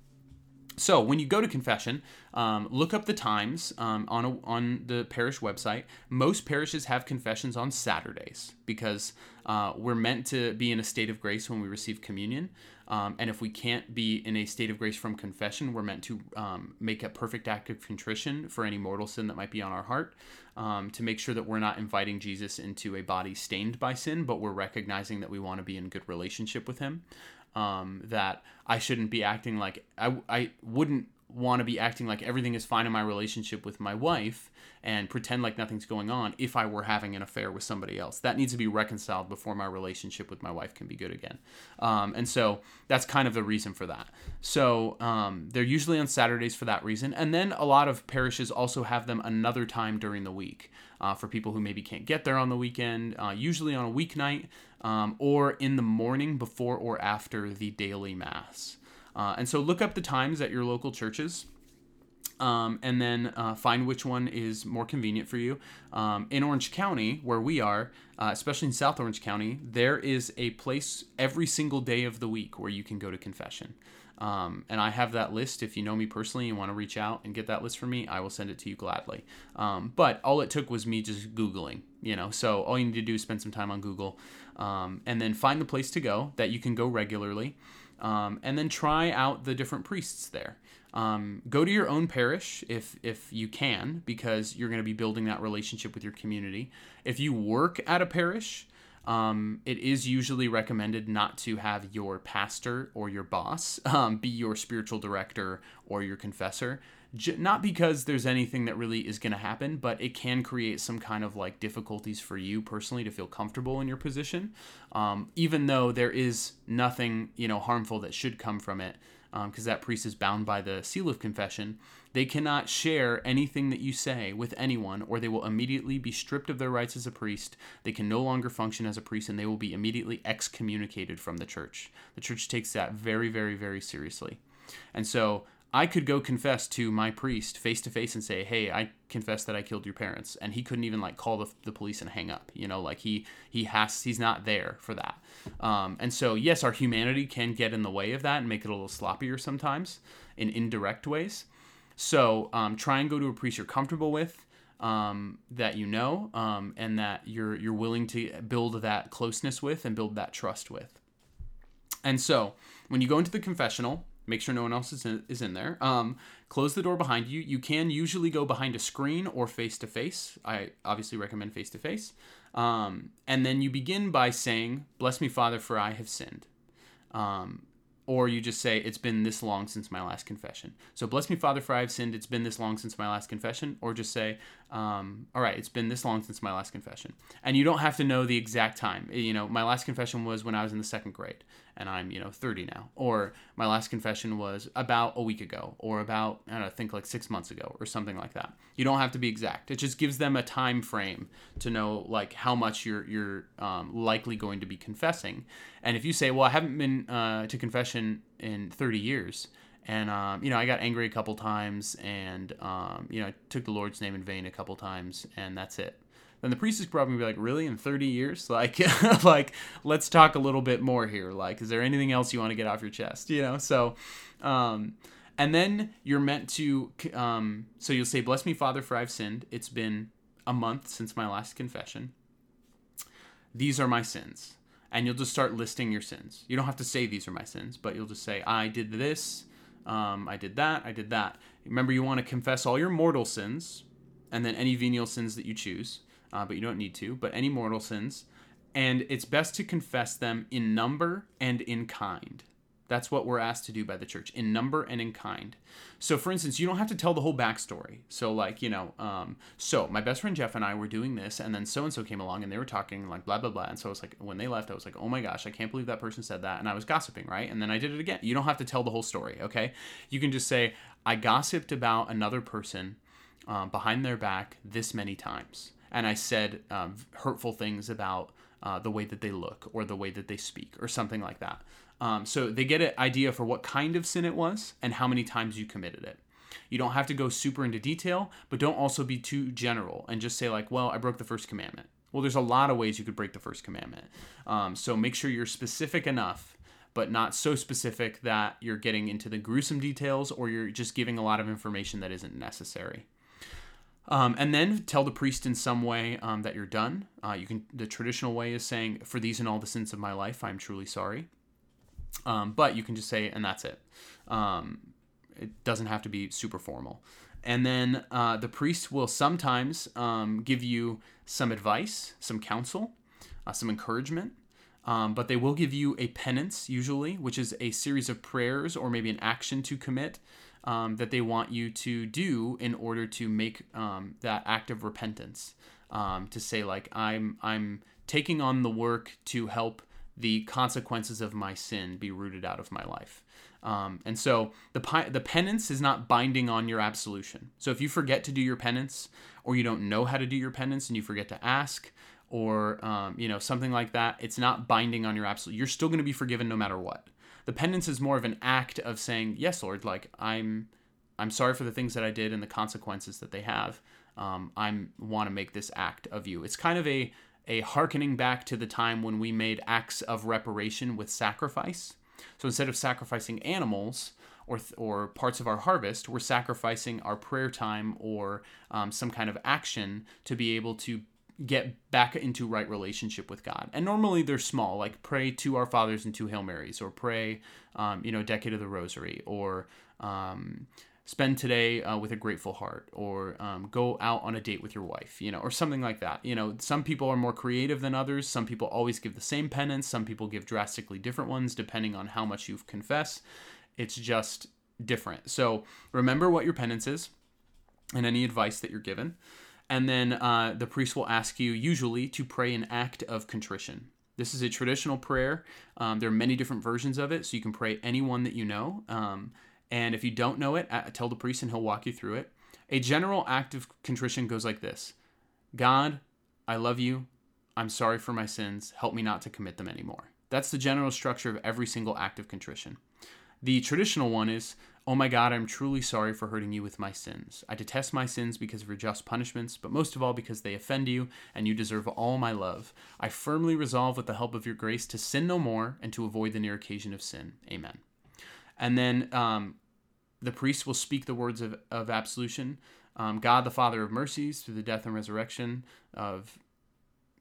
So when you go to confession, um, look up the times um, on a, on the parish website. Most parishes have confessions on Saturdays because uh, we're meant to be in a state of grace when we receive communion. Um, and if we can't be in a state of grace from confession, we're meant to um, make a perfect act of contrition for any mortal sin that might be on our heart um, to make sure that we're not inviting Jesus into a body stained by sin, but we're recognizing that we want to be in good relationship with Him um, that I shouldn't be acting like I, I wouldn't want to be acting like everything is fine in my relationship with my wife and pretend like nothing's going on if I were having an affair with somebody else. That needs to be reconciled before my relationship with my wife can be good again. Um, and so that's kind of the reason for that. So um, they're usually on Saturdays for that reason. And then a lot of parishes also have them another time during the week uh, for people who maybe can't get there on the weekend, uh, usually on a weeknight um, or in the morning before or after the daily mass. Uh, and so look up the times at your local churches. Um, and then uh, find which one is more convenient for you. Um, in Orange County, where we are, uh, especially in South Orange County, there is a place every single day of the week where you can go to confession. Um, and I have that list. If you know me personally and want to reach out and get that list for me, I will send it to you gladly. Um, but all it took was me just Googling, you know. So all you need to do is spend some time on Google um, and then find the place to go that you can go regularly. Um, and then try out the different priests there. Um, go to your own parish if if you can, because you're going to be building that relationship with your community. If you work at a parish, um, it is usually recommended not to have your pastor or your boss um, be your spiritual director or your confessor. J- not because there's anything that really is going to happen, but it can create some kind of like difficulties for you personally to feel comfortable in your position. Um, even though there is nothing you know harmful that should come from it, because um, that priest is bound by the seal of confession. They cannot share anything that you say with anyone, or they will immediately be stripped of their rights as a priest. They can no longer function as a priest, and they will be immediately excommunicated from the church. The church takes that very, very, very seriously. And so I could go confess to my priest face to face and say, "Hey, I confess that I killed your parents," and he couldn't even like call the, the police and hang up. You know, like he he has he's not there for that. Um, and so yes, our humanity can get in the way of that and make it a little sloppier sometimes in indirect ways. So um, try and go to a priest you're comfortable with. um, that you know um, and that you're you're willing to build that closeness with and build that trust with. And so when you go into the confessional, make sure no one else is in, is in there. Um, close the door behind you. You can usually go behind a screen or face to face. I obviously recommend face to face. And then you begin by saying, Bless me, Father, for I have sinned. Um, or you just say, It's been this long since my last confession. So, bless me, Father, for I have sinned. It's been this long since my last confession. Or just say, um, All right, it's been this long since my last confession. And you don't have to know the exact time. You know, my last confession was when I was in the second grade and I'm, you know, 30 now. Or my last confession was about a week ago or about, I don't know, I think like six months ago or something like that. You don't have to be exact. It just gives them a time frame to know like how much you're, you're um, likely going to be confessing. And if you say, well, I haven't been uh, to confession in 30 years, and um, you know i got angry a couple times and um, you know i took the lord's name in vain a couple times and that's it then the priest is probably gonna be like really? In 30 years? Like like let's talk a little bit more here. Like is there anything else you want to get off your chest? You know? So um, and then you're meant to um, so you'll say bless me father for i've sinned. It's been a month since my last confession. These are my sins. And you'll just start listing your sins. You don't have to say these are my sins but you'll just say i did this um, I did that, I did that. Remember, you want to confess all your mortal sins and then any venial sins that you choose, uh, but you don't need to, but any mortal sins. And it's best to confess them in number and in kind. That's what we're asked to do by the church in number and in kind. So, for instance, you don't have to tell the whole backstory. So, like, you know, um, so my best friend Jeff and I were doing this, and then so and so came along and they were talking, like, blah, blah, blah. And so I was like, when they left, I was like, oh my gosh, I can't believe that person said that. And I was gossiping, right? And then I did it again. You don't have to tell the whole story, okay? You can just say, I gossiped about another person um, behind their back this many times. And I said um, hurtful things about uh, the way that they look or the way that they speak or something like that. Um, so they get an idea for what kind of sin it was and how many times you committed it. You don't have to go super into detail, but don't also be too general and just say, like, well, I broke the first commandment. Well, there's a lot of ways you could break the first commandment. Um, so make sure you're specific enough, but not so specific that you're getting into the gruesome details or you're just giving a lot of information that isn't necessary. Um, and then tell the priest in some way um, that you're done. Uh, you can. The traditional way is saying, "For these and all the sins of my life, I'm truly sorry." Um, but you can just say, and that's it. Um, it doesn't have to be super formal. And then uh, the priest will sometimes um, give you some advice, some counsel, uh, some encouragement. Um, but they will give you a penance, usually, which is a series of prayers or maybe an action to commit um, that they want you to do in order to make um, that act of repentance. to say, like, I'm I'm taking on the work to help the consequences of my sin be rooted out of my life. Um, and so the the penance is not binding on your absolution. So if you forget to do your penance, or you don't know how to do your penance, and you forget to ask, or um, you know something like that, it's not binding on your absolute. You're still going to be forgiven no matter what. The penance is more of an act of saying, "Yes, Lord, like I'm, I'm sorry for the things that I did and the consequences that they have. Um, I want to make this act of you." It's kind of a a hearkening back to the time when we made acts of reparation with sacrifice. So instead of sacrificing animals or, or parts of our harvest, we're sacrificing our prayer time or um, some kind of action to be able to get back into right relationship with God. And normally they're small, like pray two our fathers and two Hail Marys, or pray, um, you know, decade of the Rosary, or um, spend today uh, with a grateful heart or um, go out on a date with your wife you know or something like that. You know some people are more creative than others. Some people always give the same penance. Some people give drastically different ones depending on how much you've confessed. It's just different. So remember what your penance is and any advice that you're given and then uh, the priest will ask you usually to pray an act of contrition this is a traditional prayer. Um, there are many different versions of it, so you can pray any one that you know. Um, and if you don't know it, tell the priest and he'll walk you through it. A general act of contrition goes like this God, I love you. I'm sorry for my sins. Help me not to commit them anymore. That's the general structure of every single act of contrition. The traditional one is, Oh my God, I'm truly sorry for hurting you with my sins. I detest my sins because of your just punishments, but most of all because they offend you and you deserve all my love. I firmly resolve with the help of your grace to sin no more and to avoid the near occasion of sin. Amen and then um, the priest will speak the words of, of absolution um, God the Father of mercies through the death and resurrection of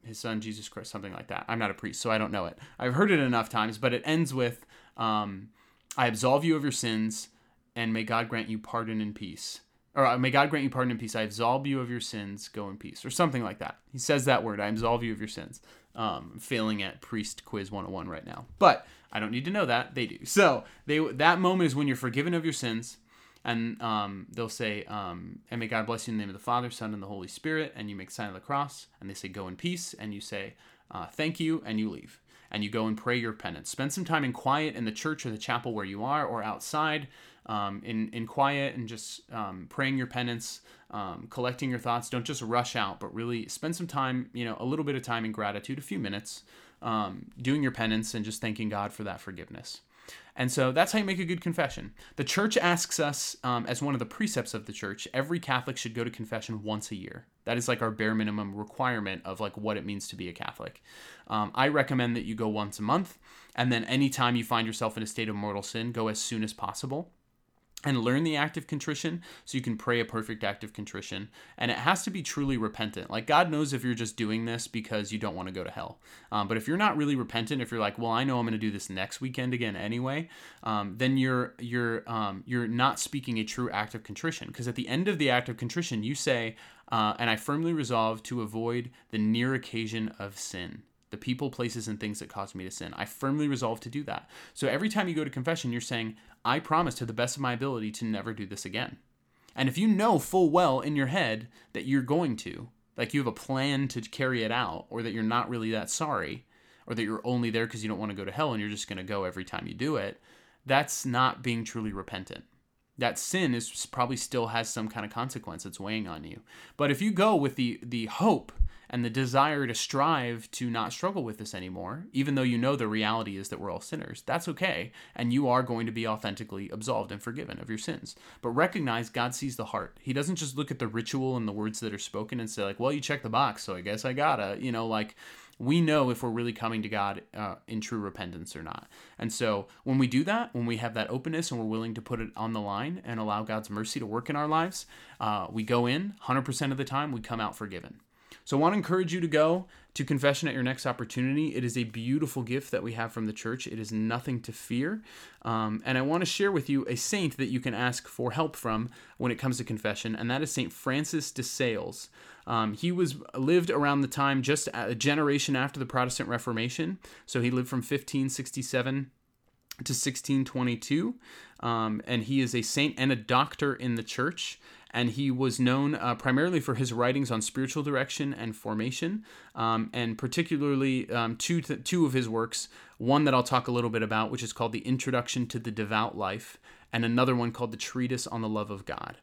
his son Jesus Christ, something like that. I'm not a priest, so I don't know it. I've heard it enough times, but it ends with, um, "I absolve you of your sins, and may God grant you pardon and peace." Or uh, may God grant you pardon and peace. I absolve you of your sins. Go in peace, or something like that. He says that word. I absolve you of your sins. Um, failing at priest quiz 101 right now, but I don't need to know that. They do. So they that moment is when you're forgiven of your sins and um, they'll say, um, "And may God bless you in the name of the Father, Son, and the Holy Spirit." And you make sign of the cross, and they say, "Go in peace," and you say, uh, "Thank you," and you leave, and you go and pray your penance. Spend some time in quiet in the church or the chapel where you are, or outside, um, in in quiet and just um, praying your penance, um, collecting your thoughts. Don't just rush out, but really spend some time, you know, a little bit of time in gratitude, a few minutes, um, doing your penance and just thanking God for that forgiveness. And so that's how you make a good confession. The church asks us, um, as one of the precepts of the church, every Catholic should go to confession once a year. That is like our bare minimum requirement of like what it means to be a Catholic. Um, I recommend that you go once a month, and then anytime you find yourself in a state of mortal sin, go as soon as possible and learn the act of contrition so you can pray a perfect act of contrition. And it has to be truly repentant. Like, God knows if you're just doing this because you don't want to go to hell. Um, but if you're not really repentant, if you're like, well, I know I'm going to do this next weekend again anyway, um, then you're you're um, you're not speaking a true act of contrition. Because at the end of the act of contrition, you say, uh, "And I firmly resolve to avoid the near occasion of sin." The people, places, and things that caused me to sin. I firmly resolve to do that. So every time you go to confession, you're saying, I promise to the best of my ability to never do this again. And if you know full well in your head that you're going to, like you have a plan to carry it out, or that you're not really that sorry, or that you're only there because you don't want to go to hell and you're just going to go every time you do it, that's not being truly repentant. That sin is probably still has some kind of consequence that's weighing on you. But if you go with the the hope and the desire to strive to not struggle with this anymore, even though you know the reality is that we're all sinners. That's okay. And you are going to be authentically absolved and forgiven of your sins. But recognize God sees the heart. He doesn't just look at the ritual and the words that are spoken and say, like, well, you check the box, so I guess I gotta, you know, like, we know if we're really coming to God uh, in true repentance or not. And so when we do that, when we have that openness and we're willing to put it on the line and allow God's mercy to work in our lives, uh, we go in 100% of the time, we come out forgiven. So I want to encourage you to go to confession at your next opportunity. It is a beautiful gift that we have from the church. It is nothing to fear. Um, and I want to share with you a saint that you can ask for help from when it comes to confession, and that is Saint Francis de Sales. Um, he was lived around the time just a generation after the Protestant Reformation. So he lived from 1567 to 1622. Um, and he is a saint and a doctor in the church and he was known uh, primarily for his writings on spiritual direction and formation, um, and particularly um, two th- two of his works. One that I'll talk a little bit about, which is called the Introduction to the Devout Life, and another one called the Treatise on the Love of God.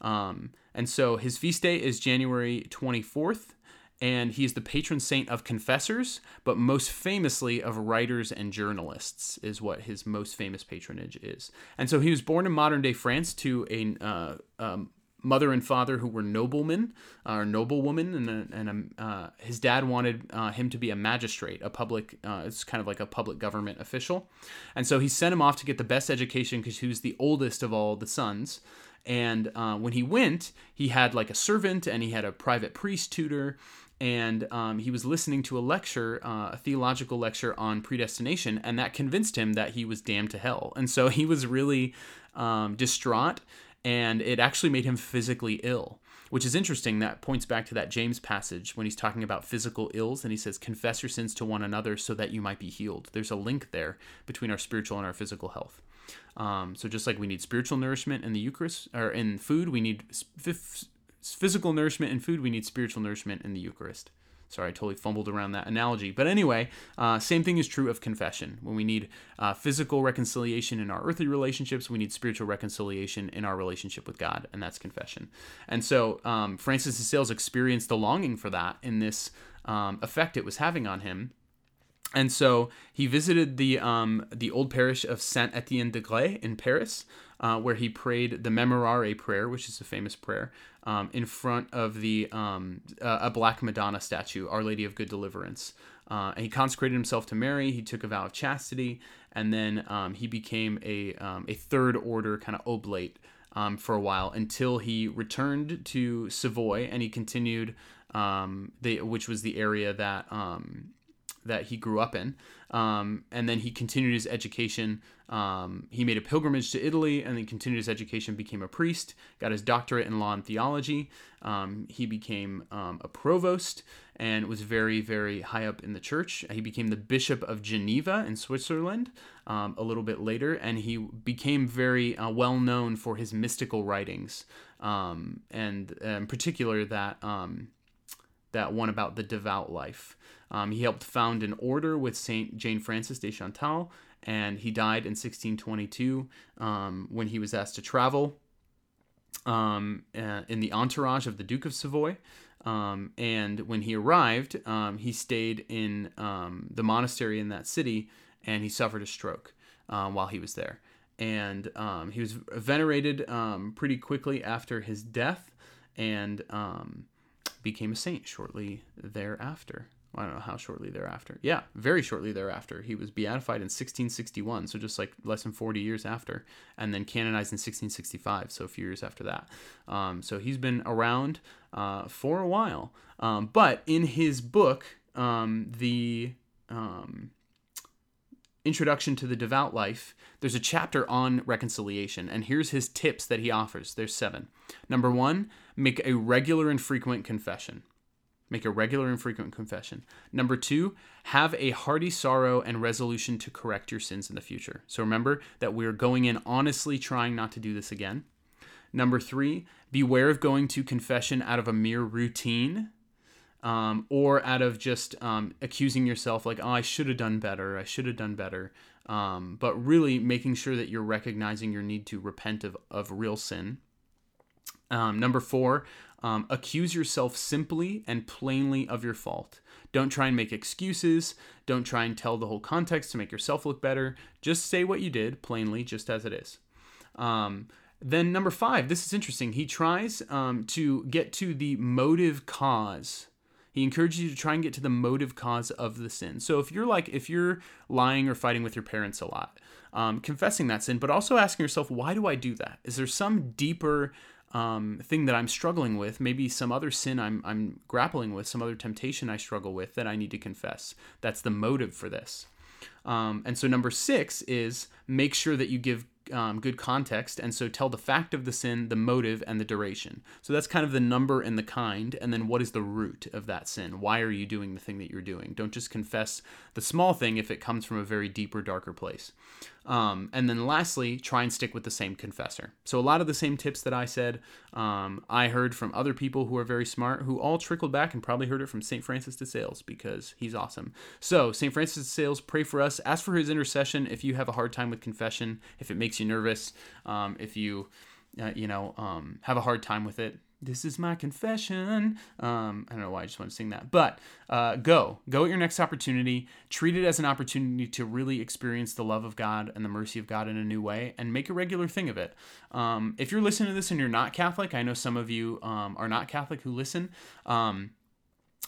Um, and so his feast day is January 24th, and he is the patron saint of confessors, but most famously of writers and journalists, is what his most famous patronage is. And so he was born in modern day France to a uh, um, mother and father who were noblemen uh, or noblewomen, and, a, and a, uh, his dad wanted uh, him to be a magistrate, a public. Uh, it's kind of like a public government official, and so he sent him off to get the best education because he was the oldest of all the sons. And uh, when he went, he had like a servant and he had a private priest tutor and um, he was listening to a lecture, uh, a theological lecture on predestination, and that convinced him that he was damned to hell. And so he was really um, distraught and it actually made him physically ill which is interesting that points back to that james passage when he's talking about physical ills and he says confess your sins to one another so that you might be healed. There's a link there between our spiritual and our physical health. Um, so just like we need spiritual nourishment in the eucharist or in food we need physical nourishment in food we need spiritual nourishment in the eucharist Sorry, I totally fumbled around that analogy. But anyway, uh, same thing is true of confession. When we need uh, physical reconciliation in our earthly relationships, we need spiritual reconciliation in our relationship with God, and that's confession. And so um, Francis de Sales experienced the longing for that in this um, effect it was having on him. And so he visited the um, the old parish of Saint Etienne de Grès in Paris, uh, where he prayed the Memorare prayer, which is a famous prayer, um, in front of the um, uh, a Black Madonna statue, Our Lady of Good Deliverance. Uh, and he consecrated himself to Mary. He took a vow of chastity, and then um, he became a um, a third order kind of oblate um, for a while until he returned to Savoy and he continued which was the area that um, that he grew up in. Um, and then he continued his education. Um, he made a pilgrimage to Italy and then continued his education, became a priest, got his doctorate in law and theology. Um, he became um, a provost and was very, very high up in the church. He became the Bishop of Geneva in Switzerland um, a little bit later, and he became very uh, well known for his mystical writings, um, and in particular that that one about the devout life. Um, he helped found an order with Saint Jane Frances de Chantal, and he died in 1622 um, when he was asked to travel um, uh, in the entourage of the Duke of Savoy. Um, and when he arrived, um, he stayed in um, the monastery in that city, and he suffered a stroke while he was there. And he was venerated pretty quickly after his death, and became a saint shortly thereafter. I don't know how shortly thereafter. Yeah, very shortly thereafter. He was beatified in 1661, so just like less than 40 years after, and then canonized in 1665, so a few years after that. Um, so he's been around uh, for a while. Um, but in his book, um, the um, Introduction to the Devout Life, there's a chapter on reconciliation, and here's his tips that he offers. There's seven. Number one, make a regular and frequent confession. Make a regular and frequent confession. Number two, have a hearty sorrow and resolution to correct your sins in the future. So remember that we're going in honestly trying not to do this again. Number three, beware of going to confession out of a mere routine um, or out of just um, accusing yourself, like, oh, I should have done better, I should have done better. Um, but really making sure that you're recognizing your need to repent of, of real sin. Um, number four, um, accuse yourself simply and plainly of your fault. Don't try and make excuses. Don't try and tell the whole context to make yourself look better. Just say what you did plainly, just as it is. Um, then, number five, this is interesting. He tries um, to get to the motive cause. He encourages you to try and get to the motive cause of the sin. So, if you're like, if you're lying or fighting with your parents a lot, um, confessing that sin, but also asking yourself, why do I do that? Is there some deeper um, thing that I'm struggling with, maybe some other sin I'm, I'm grappling with, some other temptation I struggle with that I need to confess. That's the motive for this. Um, and so, number six is make sure that you give um, good context. And so, tell the fact of the sin, the motive, and the duration. So, that's kind of the number and the kind. And then, what is the root of that sin? Why are you doing the thing that you're doing? Don't just confess the small thing if it comes from a very deeper, darker place. Um, and then lastly, try and stick with the same confessor. So a lot of the same tips that I said, um, I heard from other people who are very smart, who all trickled back and probably heard it from St. Francis de Sales because he's awesome. So St. Francis de Sales, pray for us. Ask for his intercession if you have a hard time with confession, if it makes you nervous, um, if you, uh, you know, um, have a hard time with it this is my confession. Um, I don't know why I just want to sing that, but uh, go, go at your next opportunity. Treat it as an opportunity to really experience the love of God and the mercy of God in a new way, and make a regular thing of it. Um, if you're listening to this and you're not Catholic, I know some of you um, are not Catholic who listen. Um,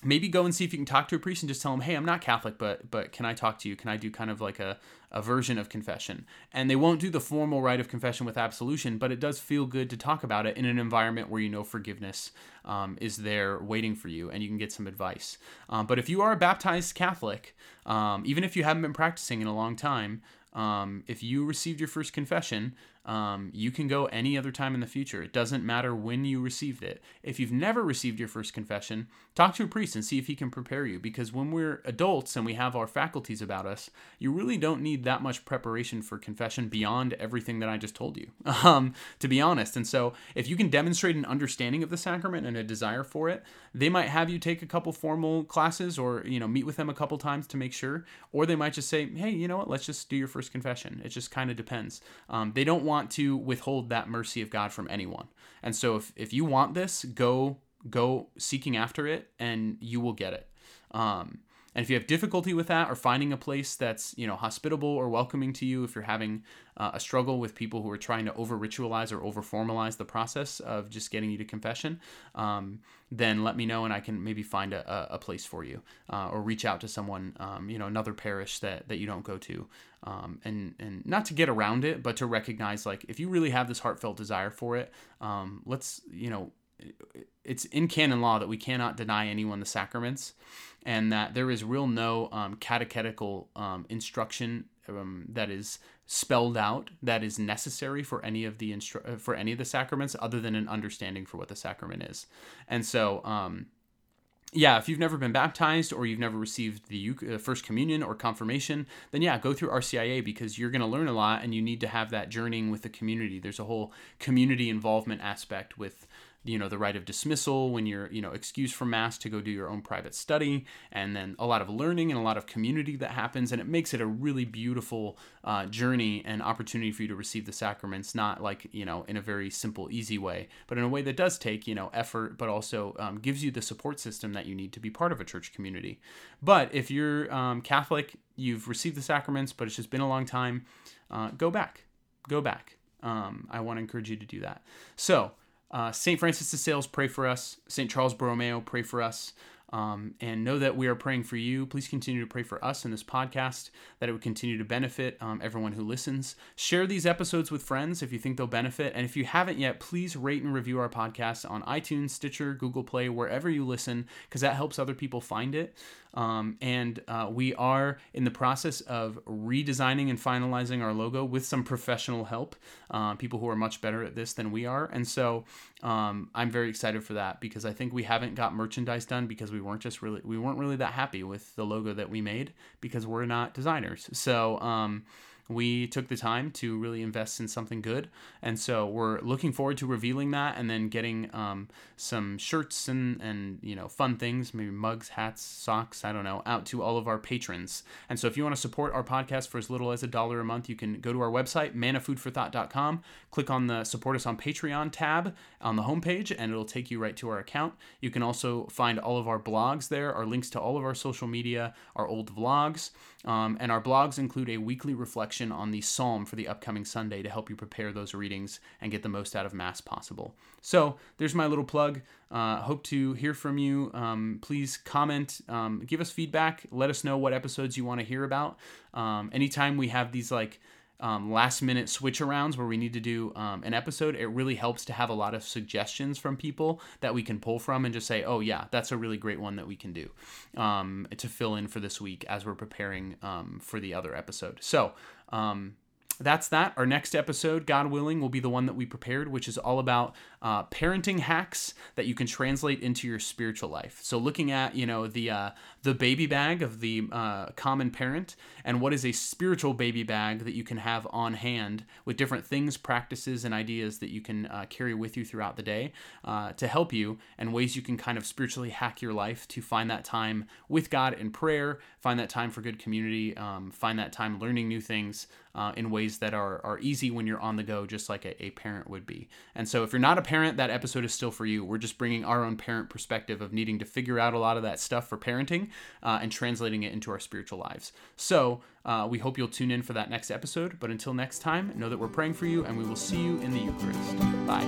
maybe go and see if you can talk to a priest and just tell them, "Hey, I'm not Catholic, but but can I talk to you? Can I do kind of like a a version of confession?" And they won't do the formal rite of confession with absolution, but it does feel good to talk about it in an environment where you know forgiveness um, is there waiting for you, and you can get some advice. Um, but if you are a baptized Catholic, um, even if you haven't been practicing in a long time, um, if you received your first confession, um, you can go any other time in the future. It doesn't matter when you received it. If you've never received your first confession, talk to a priest and see if he can prepare you. Because when we're adults and we have our faculties about us, you really don't need that much preparation for confession beyond everything that I just told you, um, to be honest. And so, if you can demonstrate an understanding of the sacrament and a desire for it, they might have you take a couple formal classes or you know meet with them a couple times to make sure, or they might just say, hey, you know what, let's just do your first confession. It just kind of depends. Um, they don't want want to withhold that mercy of God from anyone. And so if, if you want this, go go seeking after it and you will get it. Um, And if you have difficulty with that or finding a place that's you know hospitable or welcoming to you, if you're having uh, a struggle with people who are trying to over ritualize or over formalize the process of just getting you to confession, um, then let me know and I can maybe find a, a place for you uh, or reach out to someone, um, you know, another parish that, that you don't go to. Um, and, and not to get around it, but to recognize like if you really have this heartfelt desire for it, um, let's, you know, it's in canon law that we cannot deny anyone the sacraments and that there is real no um, catechetical um, instruction um, that is spelled out that is necessary for any of the instru- uh, for any of the sacraments other than an understanding for what the sacrament is and so um, yeah, if you've never been baptized or you've never received the uh, first communion or confirmation, then yeah, go through RCIA because you're going to learn a lot and you need to have that journeying with the community. There's a whole community involvement aspect with you know the rite of dismissal when you're you know excused from mass to go do your own private study. And then a lot of learning and a lot of community that happens. And it makes it a really beautiful uh, journey and opportunity for you to receive the sacraments not like you know in a very simple easy way but in a way that does take you know effort but also um, gives you the support system that you need to be part of a church community. But if you're um, catholic you've received the sacraments but it's just been a long time uh, go back. Go back. Um, i want to encourage you to do that. So uh, St. Francis de Sales, pray for us. St. Charles Borromeo, pray for us. Um, and know that we are praying for you. Please continue to pray for us in this podcast, that it would continue to benefit um, everyone who listens. Share these episodes with friends if you think they'll benefit. And if you haven't yet, please rate and review our podcast on iTunes, Stitcher, Google Play, wherever you listen, because that helps other people find it. Um, and uh, we are in the process of redesigning and finalizing our logo with some professional help, uh, people who are much better at this than we are. And so um, I'm very excited for that because I think we haven't got merchandise done because we weren't just really we weren't really that happy with the logo that we made because we're not designers. So um, we took the time to really invest in something good. And so we're looking forward to revealing that and then getting um, some shirts and, and, you know, fun things, maybe mugs, hats, socks, I don't know, out to all of our patrons. And so if you want to support our podcast for as little as a dollar a month, you can go to our website, manafoodforthought.com, click on the support us on Patreon tab on the homepage, and it'll take you right to our account. You can also find all of our blogs there, our links to all of our social media, our old vlogs. Um, and our blogs include a weekly reflection on the psalm for the upcoming Sunday to help you prepare those readings and get the most out of Mass possible. So there's my little plug. Uh, hope to hear from you. Um, please comment, um, give us feedback, let us know what episodes you want to hear about. Um, anytime we have these like um, last minute switch arounds where we need to do um, an episode, it really helps to have a lot of suggestions from people that we can pull from and just say, oh, yeah, that's a really great one that we can do um, to fill in for this week as we're preparing um, for the other episode. So, um, that's that. Our next episode, God willing, will be the one that we prepared, which is all about uh, parenting hacks that you can translate into your spiritual life. So, looking at you know the uh, the baby bag of the uh, common parent, and what is a spiritual baby bag that you can have on hand with different things, practices, and ideas that you can uh, carry with you throughout the day uh, to help you, and ways you can kind of spiritually hack your life to find that time with God in prayer, find that time for good community, um, find that time learning new things uh, in ways that are, are easy when you're on the go, just like a, a parent would be. And so, if you're not a parent, that episode is still for you. We're just bringing our own parent perspective of needing to figure out a lot of that stuff for parenting uh, and translating it into our spiritual lives. So, uh, we hope you'll tune in for that next episode. But until next time, know that we're praying for you, and we will see you in the Eucharist. Bye.